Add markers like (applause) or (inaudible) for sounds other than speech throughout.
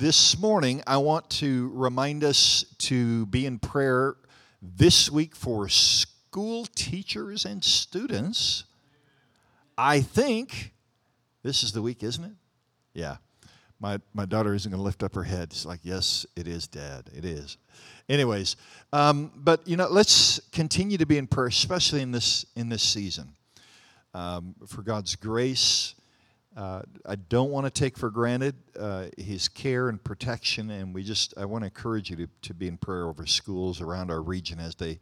this morning, I want to remind us to be in prayer this week for school teachers and students. I think this is the week, isn't it? Yeah. My, my daughter isn't going to lift up her head. She's like, Yes, it is, Dad. It is. Anyways, um, but you know, let's continue to be in prayer, especially in this in this season, um, for God's grace. Uh, I don't want to take for granted uh, His care and protection, and we just I want to encourage you to, to be in prayer over schools around our region as they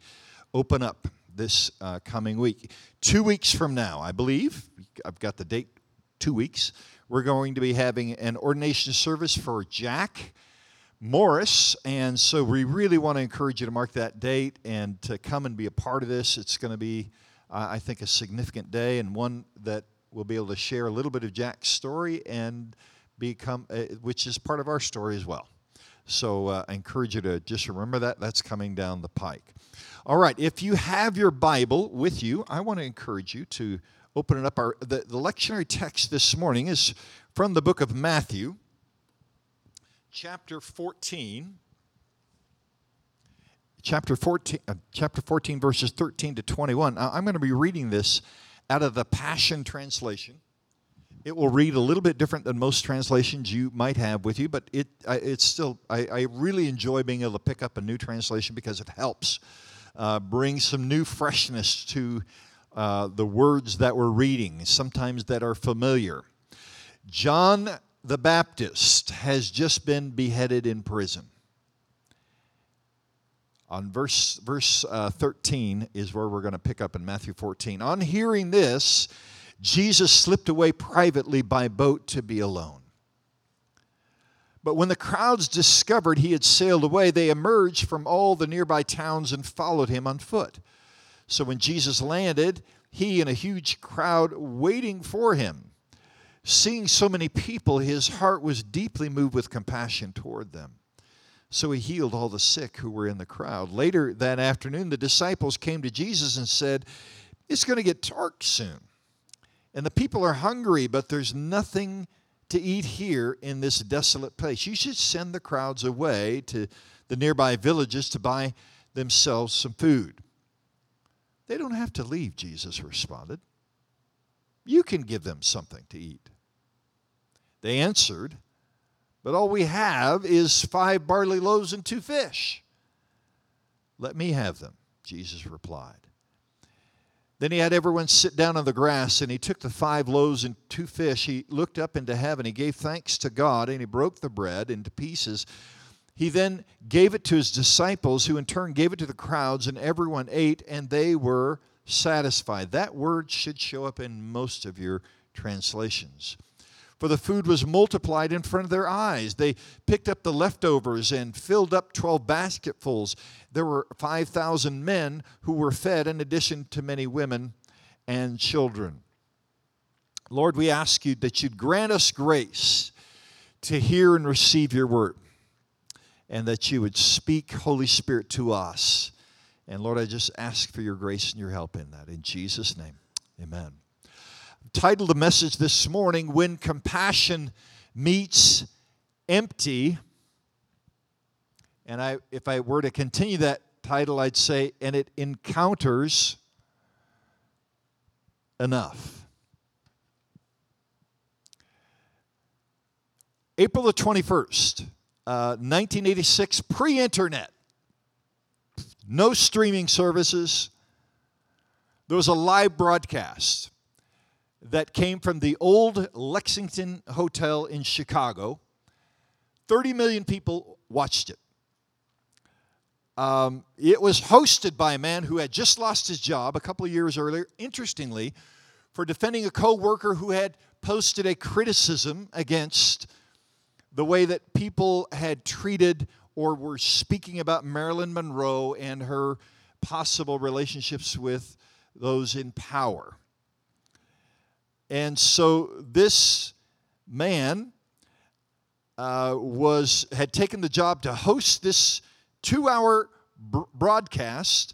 open up this uh, coming week. Two weeks from now, I believe I've got the date. Two weeks we're going to be having an ordination service for Jack Morris. And so we really want to encourage you to mark that date and to come and be a part of this. It's going to be, uh, I think, a significant day and one that we'll be able to share a little bit of Jack's story and become, uh, which is part of our story as well. So uh, I encourage you to just remember that. That's coming down the pike. All right, if you have your Bible with you, I want to encourage you to open it up. Our, the, the lectionary text this morning is from the book of Matthew, chapter 14. Chapter 14, uh, chapter 14, verses 13 to 21. Now, I'm going to be reading this out of the Passion Translation. It will read a little bit different than most translations you might have with you, but it, it's still, I, I, really enjoy being able to pick up a new translation because it helps uh, bring some new freshness to uh, the words that we're reading, sometimes that are familiar. John the Baptist has just been beheaded in prison. On verse, verse uh, 13 is where we're going to pick up in Matthew 14. On hearing this, Jesus slipped away privately by boat to be alone. But when the crowds discovered he had sailed away, they emerged from all the nearby towns and followed him on foot. So when Jesus landed, he and a huge crowd waiting for him. Seeing so many people, his heart was deeply moved with compassion toward them. So he healed all the sick who were in the crowd. Later that afternoon, the disciples came to Jesus and said, It's going to get dark soon. And the people are hungry, but there's nothing to eat here in this desolate place. You should send the crowds away to the nearby villages to buy themselves some food. They don't have to leave, Jesus responded. You can give them something to eat. They answered, But all we have is five barley loaves and two fish. Let me have them, Jesus replied. Then he had everyone sit down on the grass, and he took the five loaves and two fish. He looked up into heaven, he gave thanks to God, and he broke the bread into pieces he then gave it to his disciples, who in turn gave it to the crowds, and everyone ate, and they were satisfied. That word should show up in most of your translations. For the food was multiplied in front of their eyes. They picked up the leftovers and filled up 12 basketfuls. There were 5,000 men who were fed, in addition to many women and children. Lord, we ask you that you'd grant us grace to hear and receive your word and that you would speak, Holy Spirit, to us. And Lord, I just ask for your grace and your help in that. In Jesus' name, amen. Titled the message this morning, When Compassion Meets Empty. And I, if I were to continue that title, I'd say, and it encounters enough. April the 21st, 1986, uh, pre internet, no streaming services. There was a live broadcast that came from the old Lexington Hotel in Chicago. 30 million people watched it. Um, it was hosted by a man who had just lost his job a couple of years earlier, interestingly, for defending a co worker who had posted a criticism against the way that people had treated or were speaking about Marilyn Monroe and her possible relationships with those in power. And so this man uh, was had taken the job to host this two-hour b- broadcast,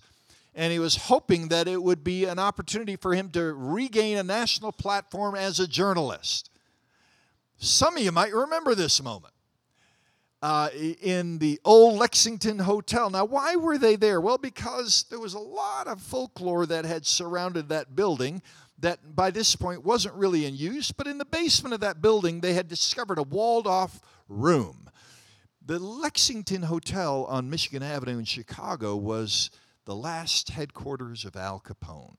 and he was hoping that it would be an opportunity for him to regain a national platform as a journalist. Some of you might remember this moment. uh, in the old Lexington Hotel. Now, why were they there? Well, because there was a lot of folklore that had surrounded that building that by this point wasn't really in use, but in the basement of that building, they had discovered a walled off room. The Lexington Hotel on Michigan Avenue in Chicago was the last headquarters of Al Capone.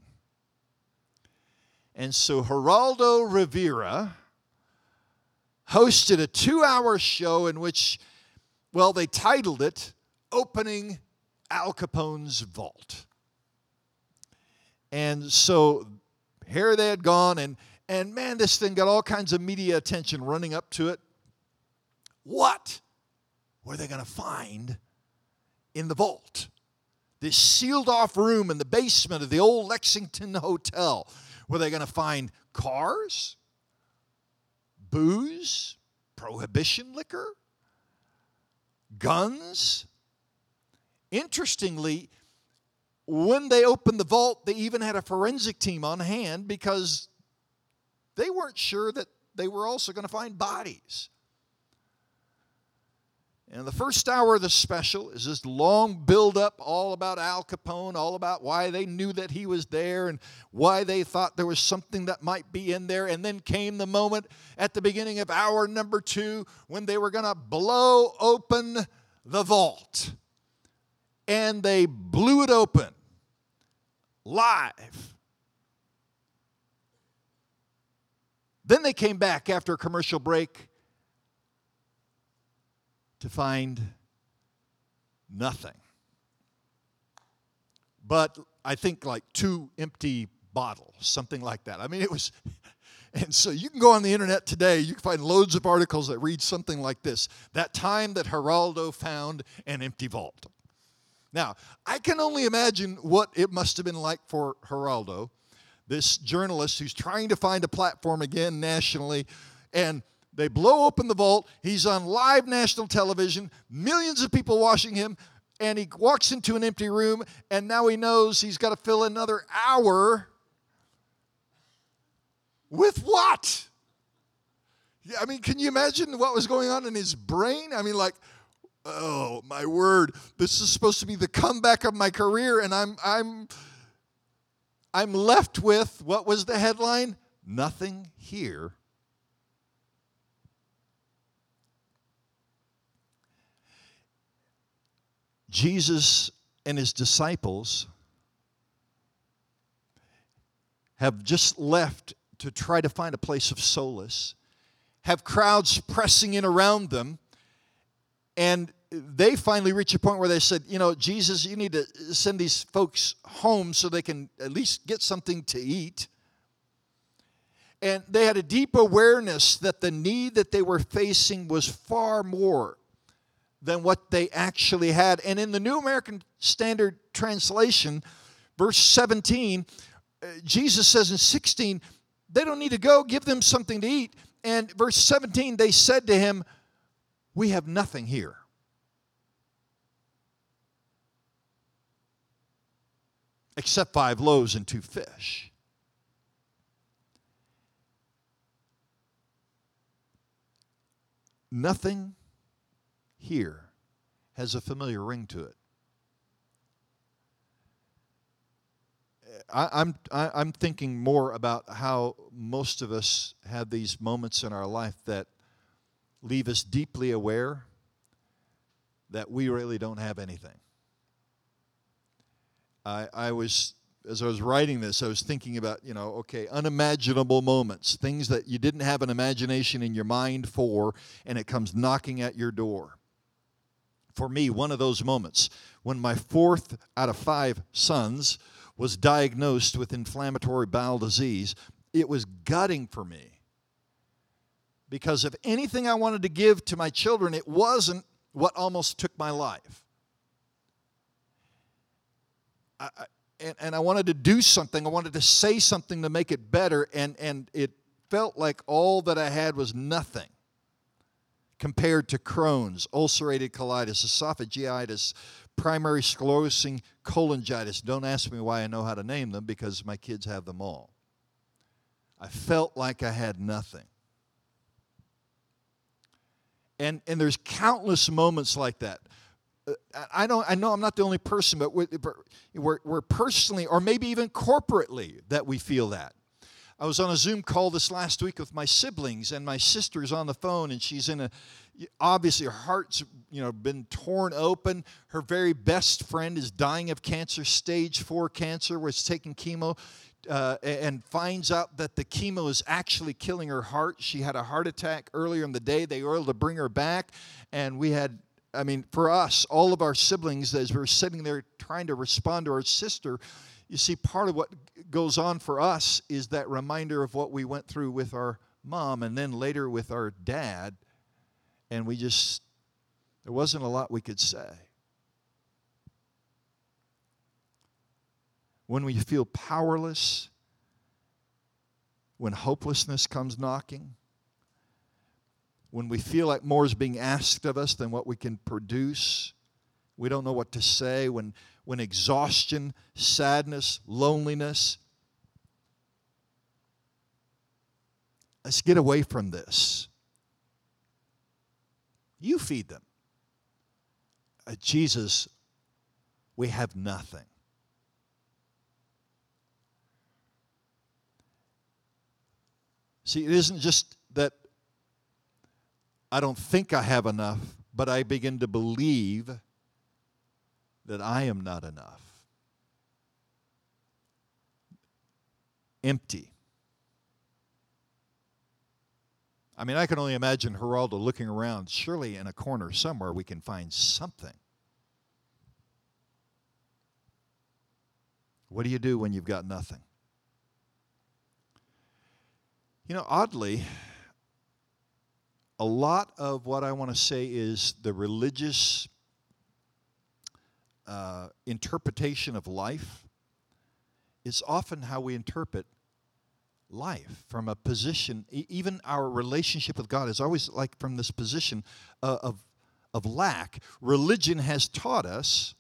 And so Geraldo Rivera hosted a two hour show in which, well, they titled it Opening Al Capone's Vault. And so here they had gone, and, and man, this thing got all kinds of media attention running up to it. What were they going to find in the vault? This sealed off room in the basement of the old Lexington Hotel. Were they going to find cars? Booze? Prohibition liquor? Guns? Interestingly, when they opened the vault, they even had a forensic team on hand because they weren't sure that they were also going to find bodies. And the first hour of the special is this long build up all about Al Capone, all about why they knew that he was there and why they thought there was something that might be in there. And then came the moment at the beginning of hour number two when they were going to blow open the vault. And they blew it open live. Then they came back after a commercial break to find nothing. But I think like two empty bottles, something like that. I mean, it was. (laughs) And so you can go on the internet today, you can find loads of articles that read something like this That time that Geraldo found an empty vault. Now, I can only imagine what it must have been like for Geraldo, this journalist who's trying to find a platform again nationally, and they blow open the vault. He's on live national television, millions of people watching him, and he walks into an empty room, and now he knows he's got to fill another hour with what? I mean, can you imagine what was going on in his brain? I mean, like, oh my word, this is supposed to be the comeback of my career, and I'm I'm I'm left with what was the headline? Nothing here Jesus and his disciples have just left to try to find a place of solace, have crowds pressing in around them, and they finally reach a point where they said, You know, Jesus, you need to send these folks home so they can at least get something to eat. And they had a deep awareness that the need that they were facing was far more than what they actually had. And in the New American Standard Translation, verse 17, uh, Jesus says in 16, they don't need to go, give them something to eat. And verse 17, they said to him, We have nothing here. Except five loaves and two fish. Nothing here has a familiar ring to it. I, I'm I, I'm thinking more about how most of us have these moments in our life that leave us deeply aware that we really don't have anything. I, I was as I was writing this, I was thinking about, you know, okay, unimaginable moments, things that you didn't have an imagination in your mind for, and it comes knocking at your door for me one of those moments when my fourth out of five sons was diagnosed with inflammatory bowel disease. It was gutting for me because if anything I wanted to give to my children, it wasn't what almost took my life. I, and, and I wanted to do something. I wanted to say something to make it better, and, and it felt like all that I had was nothing compared to Crohn's, ulcerative colitis, esophagitis, primary sclerosing cholangitis. Don't ask me why I know how to name them because my kids have them all. I felt like I had nothing. And, and there's countless moments like that. Uh, I don't. I know I'm not the only person, but we're, we're, personally, or maybe even corporately, that we feel that. I was on a Zoom call this last week with my siblings, and my sister's on the phone, and she's in a obviously her heart's you know been torn open. Her very best friend is dying of cancer, stage four cancer, was taking chemo. Uh, and finds out that the chemo is actually killing her heart. She had a heart attack earlier in the day. They were able to bring her back, and we had I mean, for us, all of our siblings, as we are sitting there trying to respond to our sister, you see, part of what goes on for us is that reminder of what we went through with our mom and then later with our dad. And we just, there wasn't a lot we could say. When we feel powerless, when hopelessness comes knocking, when we feel like more is being asked of us than what we can produce, we don't know what to say, when, when exhaustion, sadness, loneliness, let's get away from this. You feed them. Uh, Jesus, we have nothing. See, it isn't just that I don't think I have enough, but I begin to believe that I am not enough. Empty. I mean, I can only imagine Geraldo looking around. Surely in a corner somewhere we can find something. What do you do when you've got nothing? You know, oddly, a lot of what I want to say is the religious uh, interpretation of life is often how we interpret life from a position even our relationship with god is always like from this position uh, of of lack. Religion has taught us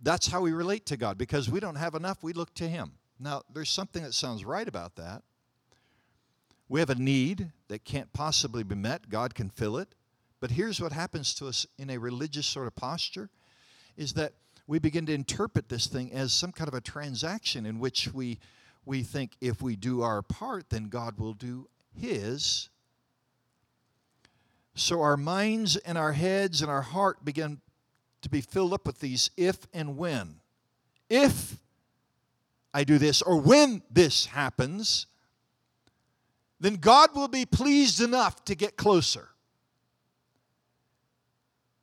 that's how we relate to god because we don't have enough we look to him. Now there's something that sounds right about that we have a need that can't possibly be met, God can fill it. But here's what happens to us in a religious sort of posture is that we begin to interpret this thing as some kind of a transaction in which we we think if we do our part then God will do his. So our minds and our heads and our heart begin to be filled up with these if and when. If I do this or when this happens, then God will be pleased enough to get closer.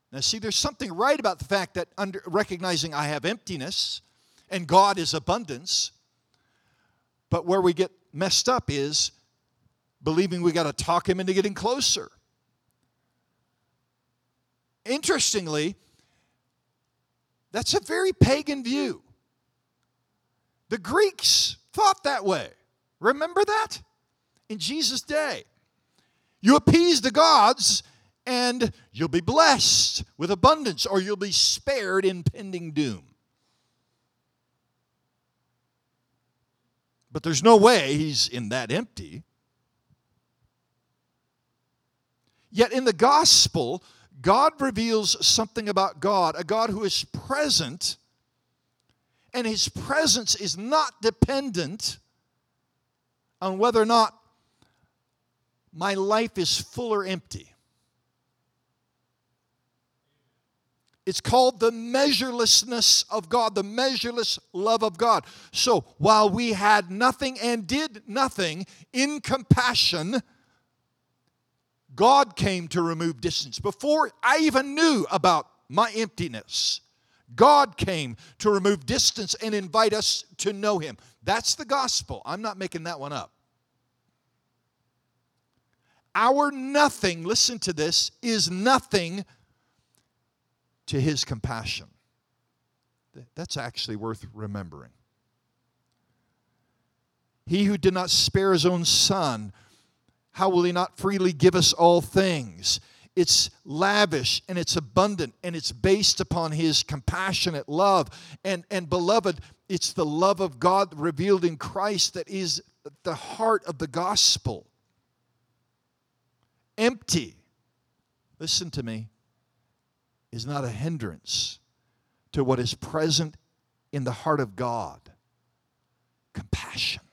Now, see, there's something right about the fact that under, recognizing I have emptiness and God is abundance, but where we get messed up is believing we got to talk Him into getting closer. Interestingly, that's a very pagan view. The Greeks thought that way. Remember that? In Jesus' day. You appease the gods, and you'll be blessed with abundance, or you'll be spared impending doom. But there's no way he's in that empty. Yet in the gospel, God reveals something about God, a God who is present, and his presence is not dependent on whether or not my life is full or empty. It's called the measurelessness of God, the measureless love of God. So while we had nothing and did nothing in compassion, God came to remove distance. Before I even knew about my emptiness, God came to remove distance and invite us to know Him. That's the gospel. I'm not making that one up. Our nothing, listen to this, is nothing to his compassion. That's actually worth remembering. He who did not spare his own son, how will he not freely give us all things? It's lavish and it's abundant and it's based upon his compassionate love. And, and beloved, it's the love of God revealed in Christ that is the heart of the gospel. Empty, listen to me, is not a hindrance to what is present in the heart of God. Compassion.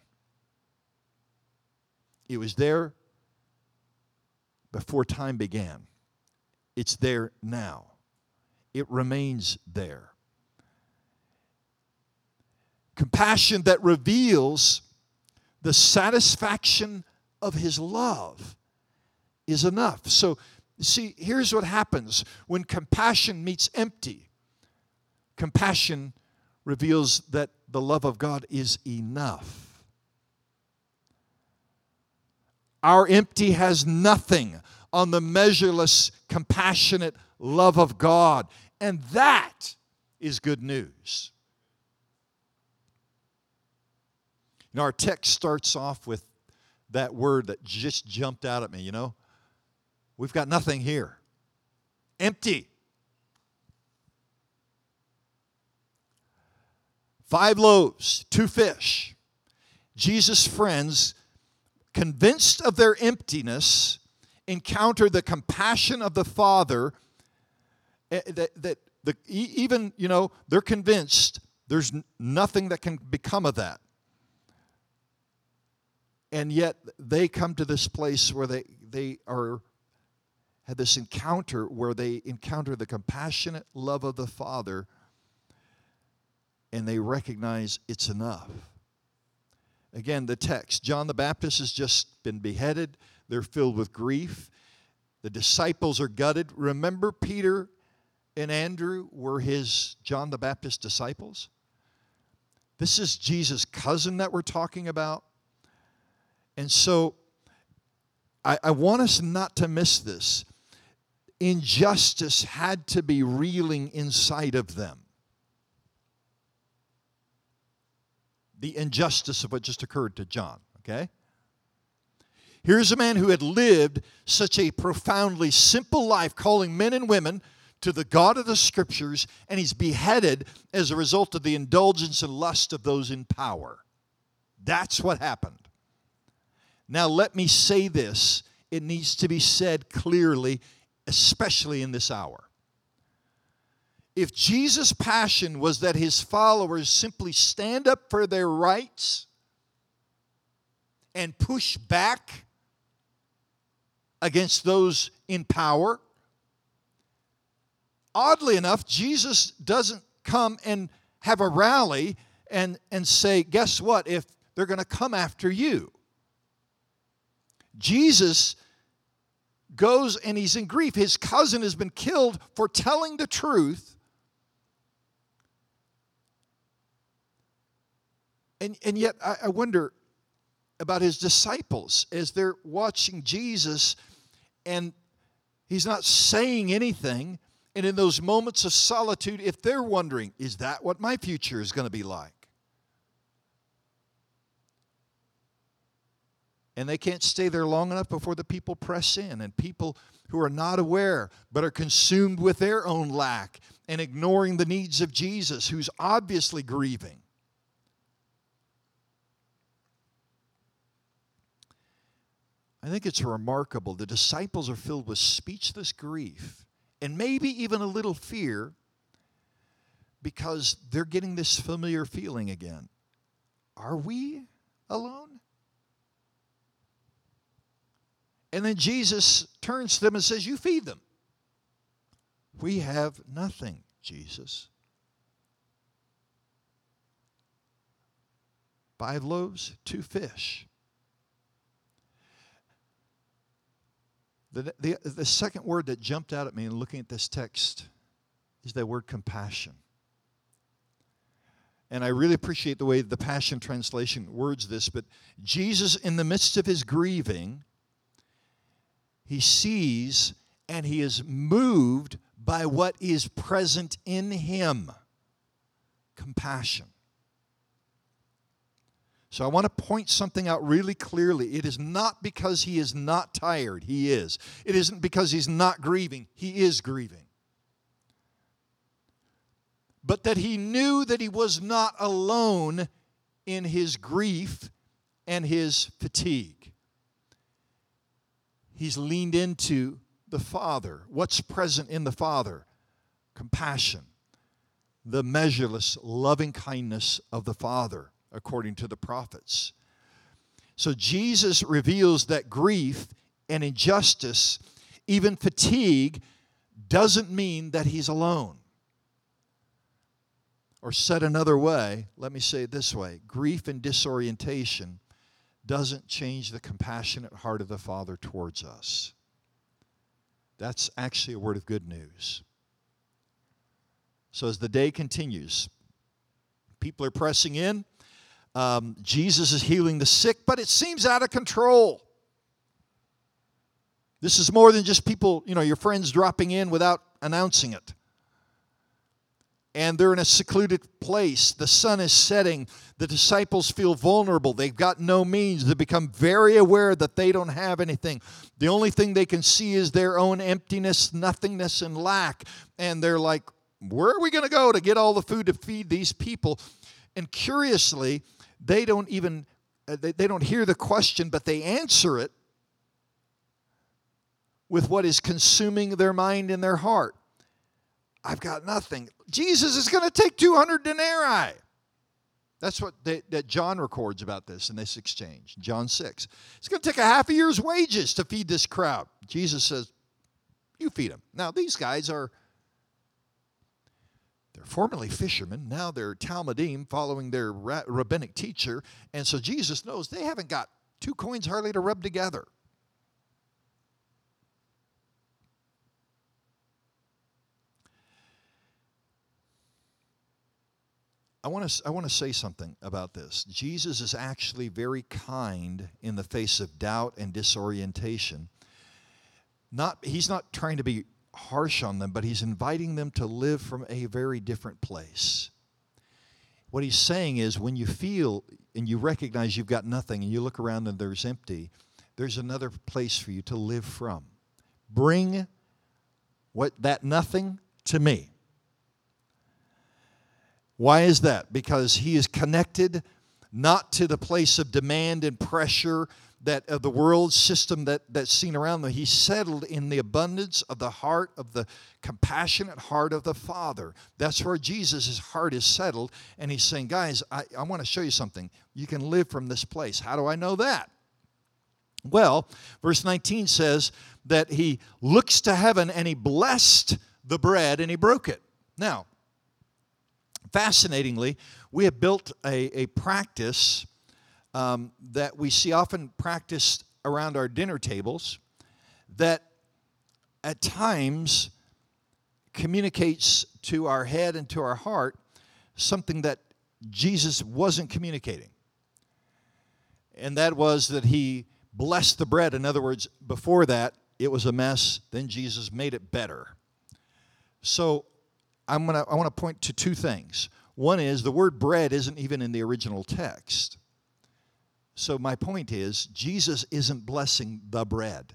It was there before time began, it's there now, it remains there. Compassion that reveals the satisfaction of his love is enough. So, see, here's what happens when compassion meets empty. Compassion reveals that the love of God is enough. Our empty has nothing on the measureless, compassionate love of God. And that is good news. Now, our text starts off with that word that just jumped out at me, you know? We've got nothing here. Empty. Five loaves, two fish. Jesus' friends, convinced of their emptiness, encounter the compassion of the Father. Eh, that, that the, even, you know, they're convinced there's nothing that can become of that and yet they come to this place where they, they are had this encounter where they encounter the compassionate love of the Father and they recognize it's enough. Again, the text John the Baptist has just been beheaded, they're filled with grief. The disciples are gutted. Remember, Peter and Andrew were his John the Baptist disciples? This is Jesus' cousin that we're talking about. And so I, I want us not to miss this. Injustice had to be reeling inside of them. The injustice of what just occurred to John, okay? Here's a man who had lived such a profoundly simple life, calling men and women to the God of the Scriptures, and he's beheaded as a result of the indulgence and lust of those in power. That's what happened. Now, let me say this. It needs to be said clearly, especially in this hour. If Jesus' passion was that his followers simply stand up for their rights and push back against those in power, oddly enough, Jesus doesn't come and have a rally and, and say, guess what? If they're going to come after you. Jesus goes and he's in grief. His cousin has been killed for telling the truth. And, and yet, I, I wonder about his disciples as they're watching Jesus and he's not saying anything. And in those moments of solitude, if they're wondering, is that what my future is going to be like? And they can't stay there long enough before the people press in and people who are not aware but are consumed with their own lack and ignoring the needs of Jesus who's obviously grieving. I think it's remarkable. The disciples are filled with speechless grief and maybe even a little fear because they're getting this familiar feeling again. Are we alone? And then Jesus turns to them and says, You feed them. We have nothing, Jesus. Five loaves, two fish. The, the, the second word that jumped out at me in looking at this text is that word compassion. And I really appreciate the way the Passion Translation words this, but Jesus, in the midst of his grieving, he sees and he is moved by what is present in him compassion. So I want to point something out really clearly. It is not because he is not tired, he is. It isn't because he's not grieving, he is grieving. But that he knew that he was not alone in his grief and his fatigue he's leaned into the Father. What's present in the Father? Compassion, the measureless loving kindness of the Father, according to the prophets. So Jesus reveals that grief and injustice, even fatigue, doesn't mean that he's alone. Or said another way, let me say it this way grief and disorientation doesn't change the compassionate heart of the Father towards us. That's actually a word of good news. So as the day continues, people are pressing in. Um, Jesus is healing the sick, but it seems out of control. This is more than just people, you know, your friends dropping in without announcing it and they're in a secluded place. The sun is setting. The disciples feel vulnerable. They've got no means. They become very aware that they don't have anything. The only thing they can see is their own emptiness, nothingness, and lack. And they're like, where are we going to go to get all the food to feed these people? And curiously, they don't even uh, they, they don't hear the question, but they answer it with what is consuming their mind and their heart. I've got nothing. Jesus is going to take 200 denarii. That's what they, that John records about this in this exchange, John 6. It's going to take a half a year's wages to feed this crowd. Jesus says, You feed them. Now, these guys are, they're formerly fishermen. Now they're Talmidim following their rabbinic teacher. And so Jesus knows they haven't got two coins hardly to rub together. I want to I want to say something about this. Jesus is actually very kind in the face of doubt and disorientation. Not he's not trying to be harsh on them, but he's inviting them to live from a very different place. What he's saying is when you feel and you recognize you've got nothing and you look around and there's empty, there's another place for you to live from. Bring what that nothing to me. Why is that? Because he is connected not to the place of demand and pressure that of the world system that, that's seen around them. He's settled in the abundance of the heart of the compassionate heart of the Father. That's where Jesus' heart is settled. And he's saying, guys, I, I want to show you something. You can live from this place. How do I know that? Well, verse 19 says that he looks to heaven and he blessed the bread and he broke it. Now, fascinatingly, we have built a, a practice um, that we see often practiced around our dinner tables that at times communicates to our head and to our heart something that Jesus wasn't communicating. And that was that he blessed the bread. In other words, before that, it was a mess. Then Jesus made it better. So I'm gonna I want to point to two things. One is the word bread isn't even in the original text. So my point is Jesus isn't blessing the bread.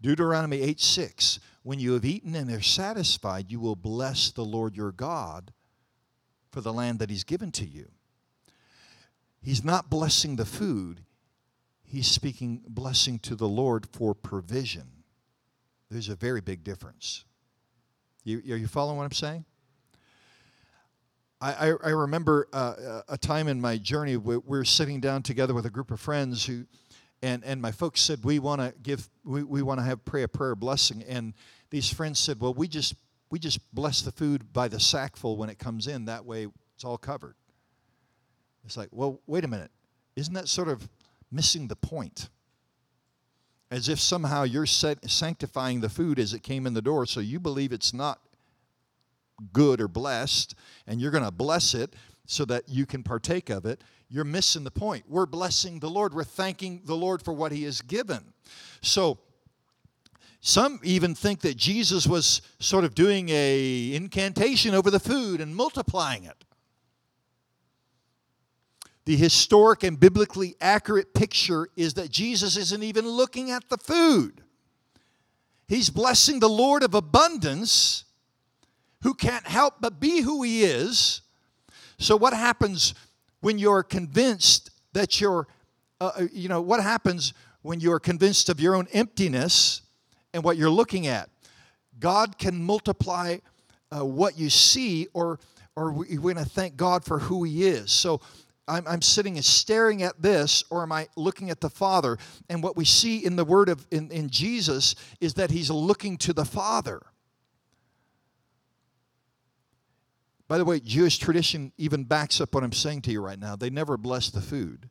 Deuteronomy 8 6, when you have eaten and are satisfied, you will bless the Lord your God for the land that he's given to you. He's not blessing the food, he's speaking blessing to the Lord for provision. There's a very big difference. You, are you following what I'm saying? I, I, remember uh, a time in my journey where we were sitting down together with a group of friends who, and, and my folks said, we want to give, we, we want to have pray a prayer blessing. And these friends said, well, we just, we just bless the food by the sackful when it comes in. That way it's all covered. It's like, well, wait a minute. Isn't that sort of missing the point? As if somehow you're sanctifying the food as it came in the door, so you believe it's not good or blessed, and you're going to bless it so that you can partake of it, you're missing the point. We're blessing the Lord, we're thanking the Lord for what He has given. So, some even think that Jesus was sort of doing a incantation over the food and multiplying it the historic and biblically accurate picture is that Jesus isn't even looking at the food. He's blessing the Lord of abundance who can't help but be who he is. So, what happens when you're convinced that you're, uh, uh you know, what happens when you are convinced of your own emptiness and what you're looking at. God can multiply uh, what you see, or, or we're going to thank God for who He is. So I'm, I'm sitting and staring at this, or am I looking at the Father? And what we see in the Word of in, in Jesus is that He's looking to the Father. By the way, Jewish tradition even backs up what I'm saying to you right now. They never bless the food.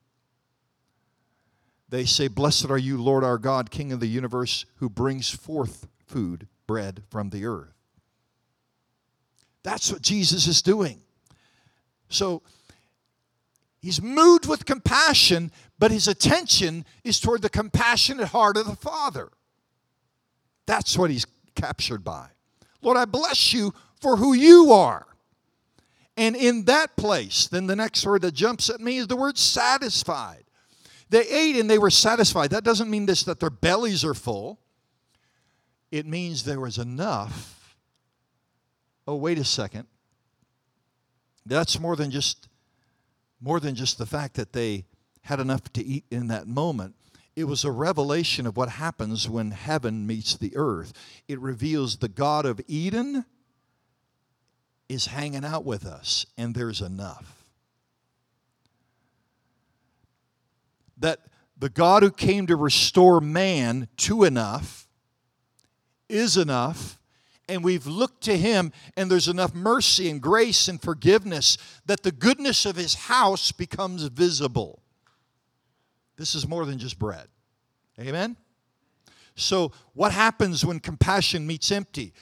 They say, Blessed are you, Lord our God, King of the universe, who brings forth food, bread from the earth. That's what Jesus is doing. So he's moved with compassion, but his attention is toward the compassionate heart of the Father. That's what he's captured by. Lord, I bless you for who you are. And in that place, then the next word that jumps at me is the word satisfied. They ate and they were satisfied. That doesn't mean this that their bellies are full. It means there was enough. Oh, wait a second. That's more than just more than just the fact that they had enough to eat in that moment. It was a revelation of what happens when heaven meets the earth. It reveals the God of Eden is hanging out with us, and there's enough. That the God who came to restore man to enough is enough, and we've looked to him, and there's enough mercy and grace and forgiveness that the goodness of his house becomes visible. This is more than just bread. Amen? So, what happens when compassion meets empty?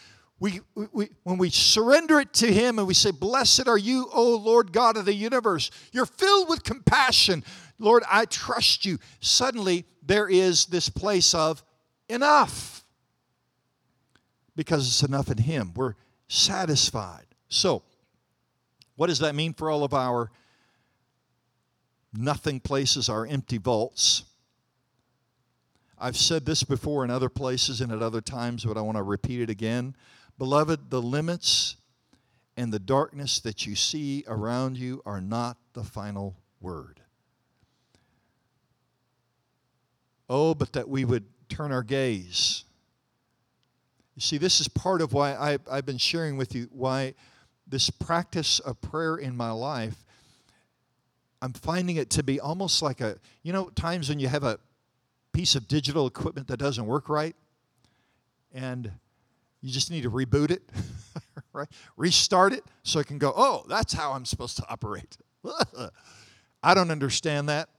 we, we, when we surrender it to Him and we say, Blessed are you, O Lord God of the universe, you're filled with compassion. Lord, I trust you. Suddenly, there is this place of enough because it's enough in Him. We're satisfied. So, what does that mean for all of our nothing places, our empty vaults? I've said this before in other places and at other times, but I want to repeat it again. Beloved, the limits and the darkness that you see around you are not the final word. Oh, but that we would turn our gaze. See, this is part of why I, I've been sharing with you why this practice of prayer in my life, I'm finding it to be almost like a, you know, times when you have a piece of digital equipment that doesn't work right, and you just need to reboot it, (laughs) right? Restart it so it can go, oh, that's how I'm supposed to operate. (laughs) I don't understand that.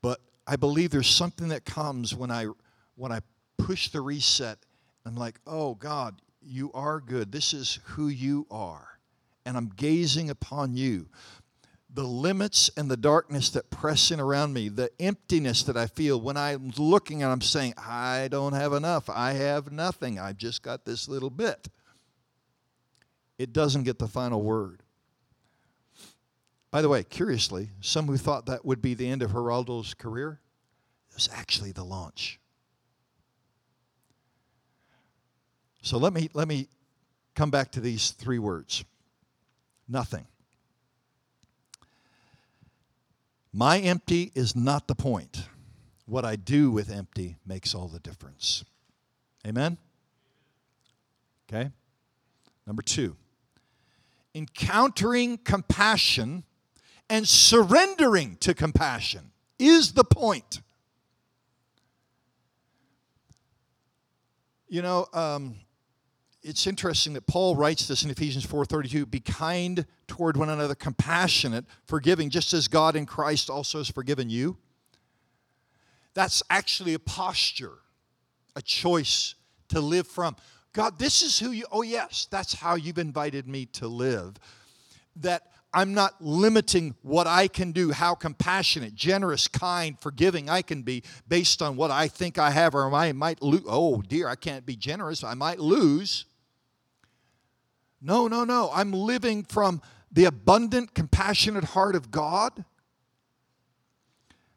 But I believe there's something that comes when I when I push the reset. I'm like, oh God, you are good. This is who you are. And I'm gazing upon you the limits and the darkness that press in around me, the emptiness that I feel when I'm looking and I'm saying, I don't have enough. I have nothing. I've just got this little bit. It doesn't get the final word. By the way, curiously, some who thought that would be the end of Geraldo's career, it was actually the launch. So let me, let me come back to these three words nothing. My empty is not the point. What I do with empty makes all the difference. Amen? Okay? Number two, encountering compassion and surrendering to compassion is the point. You know, um, it's interesting that Paul writes this in Ephesians 4:32, be kind toward one another, compassionate, forgiving, just as God in Christ also has forgiven you. That's actually a posture, a choice to live from. God, this is who you Oh yes, that's how you've invited me to live. That I'm not limiting what I can do, how compassionate, generous, kind, forgiving I can be based on what I think I have or I might lose. Oh dear, I can't be generous. I might lose. No, no, no. I'm living from the abundant, compassionate heart of God.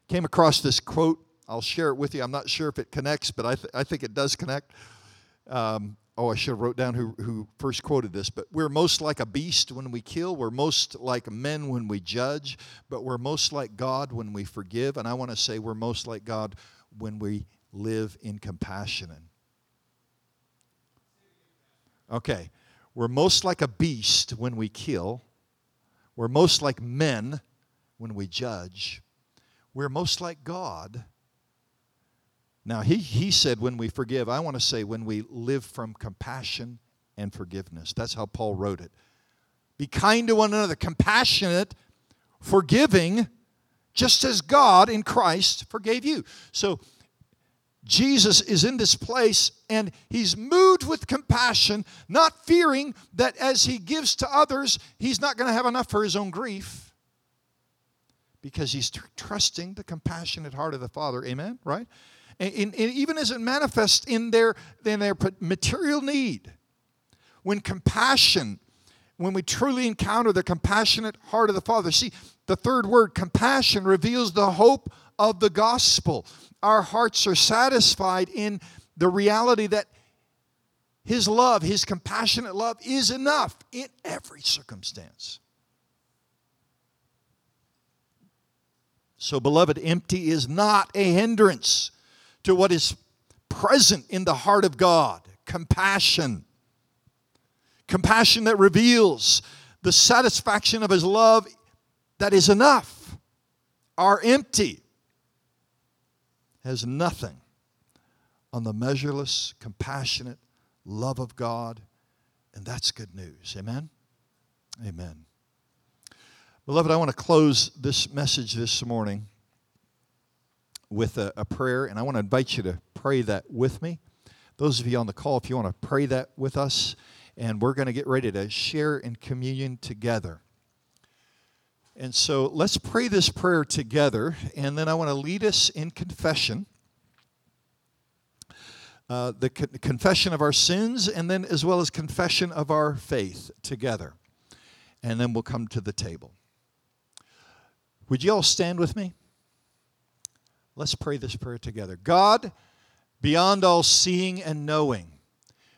Came across this quote. I'll share it with you. I'm not sure if it connects, but I, th- I think it does connect. Um, oh, I should have wrote down who, who first quoted this, but we're most like a beast when we kill. We're most like men when we judge, but we're most like God when we forgive. And I want to say we're most like God when we live in compassion. Okay, we're most like a beast when we kill. We're most like men when we judge. We're most like God now, he, he said when we forgive, I want to say when we live from compassion and forgiveness. That's how Paul wrote it. Be kind to one another, compassionate, forgiving, just as God in Christ forgave you. So, Jesus is in this place and he's moved with compassion, not fearing that as he gives to others, he's not going to have enough for his own grief because he's tr- trusting the compassionate heart of the Father. Amen? Right? and, and even as it manifests in their, in their material need. When compassion, when we truly encounter the compassionate heart of the Father, see, the third word, compassion, reveals the hope of the gospel. Our hearts are satisfied in the reality that His love, His compassionate love, is enough in every circumstance. So, beloved, empty is not a hindrance to what is present in the heart of God compassion. Compassion that reveals the satisfaction of His love that is enough. Our empty has nothing on the measureless, compassionate love of God, and that's good news. Amen? Amen. Beloved, I want to close this message this morning with a, a prayer, and I want to invite you to pray that with me. Those of you on the call, if you want to pray that with us, and we're going to get ready to share in communion together. And so let's pray this prayer together, and then I want to lead us in confession. Uh, the co- confession of our sins, and then as well as confession of our faith together. And then we'll come to the table. Would you all stand with me? Let's pray this prayer together. God, beyond all seeing and knowing,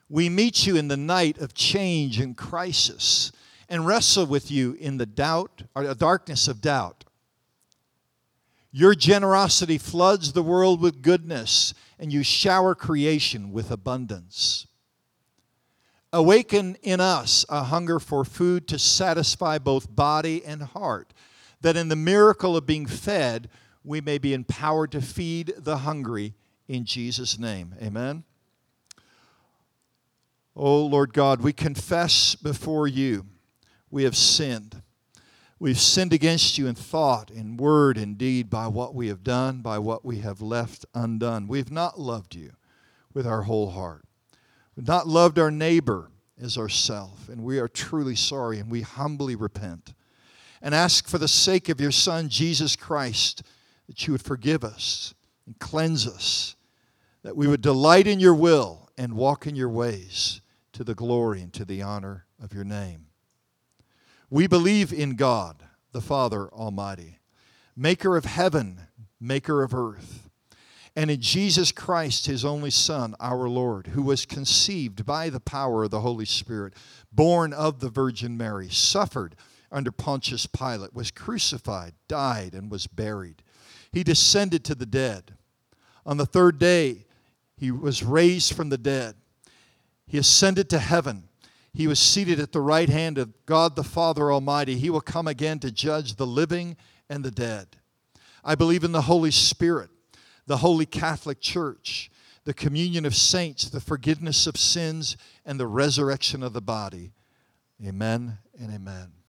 we meet you in the night of change and crisis and wrestle with you in the doubt or the darkness of doubt. Your generosity floods the world with goodness, and you shower creation with abundance. Awaken in us a hunger for food to satisfy both body and heart, that in the miracle of being fed, we may be empowered to feed the hungry in Jesus' name. Amen. Oh, Lord God, we confess before you we have sinned. We've sinned against you in thought, in word, in deed, by what we have done, by what we have left undone. We've not loved you with our whole heart. We've not loved our neighbor as ourself, and we are truly sorry, and we humbly repent and ask for the sake of your Son, Jesus Christ that you would forgive us and cleanse us, that we would delight in your will and walk in your ways to the glory and to the honor of your name. We believe in God, the Father Almighty, maker of heaven, maker of earth, and in Jesus Christ, his only Son, our Lord, who was conceived by the power of the Holy Spirit, born of the Virgin Mary, suffered under Pontius Pilate, was crucified, died, and was buried he descended to the dead. On the third day, he was raised from the dead. He ascended to heaven. He was seated at the right hand of God the Father Almighty. He will come again to judge the living and the dead. I believe in the Holy Spirit, the Holy Catholic Church, the communion of saints, the forgiveness of sins, and the resurrection of the body. Amen and amen.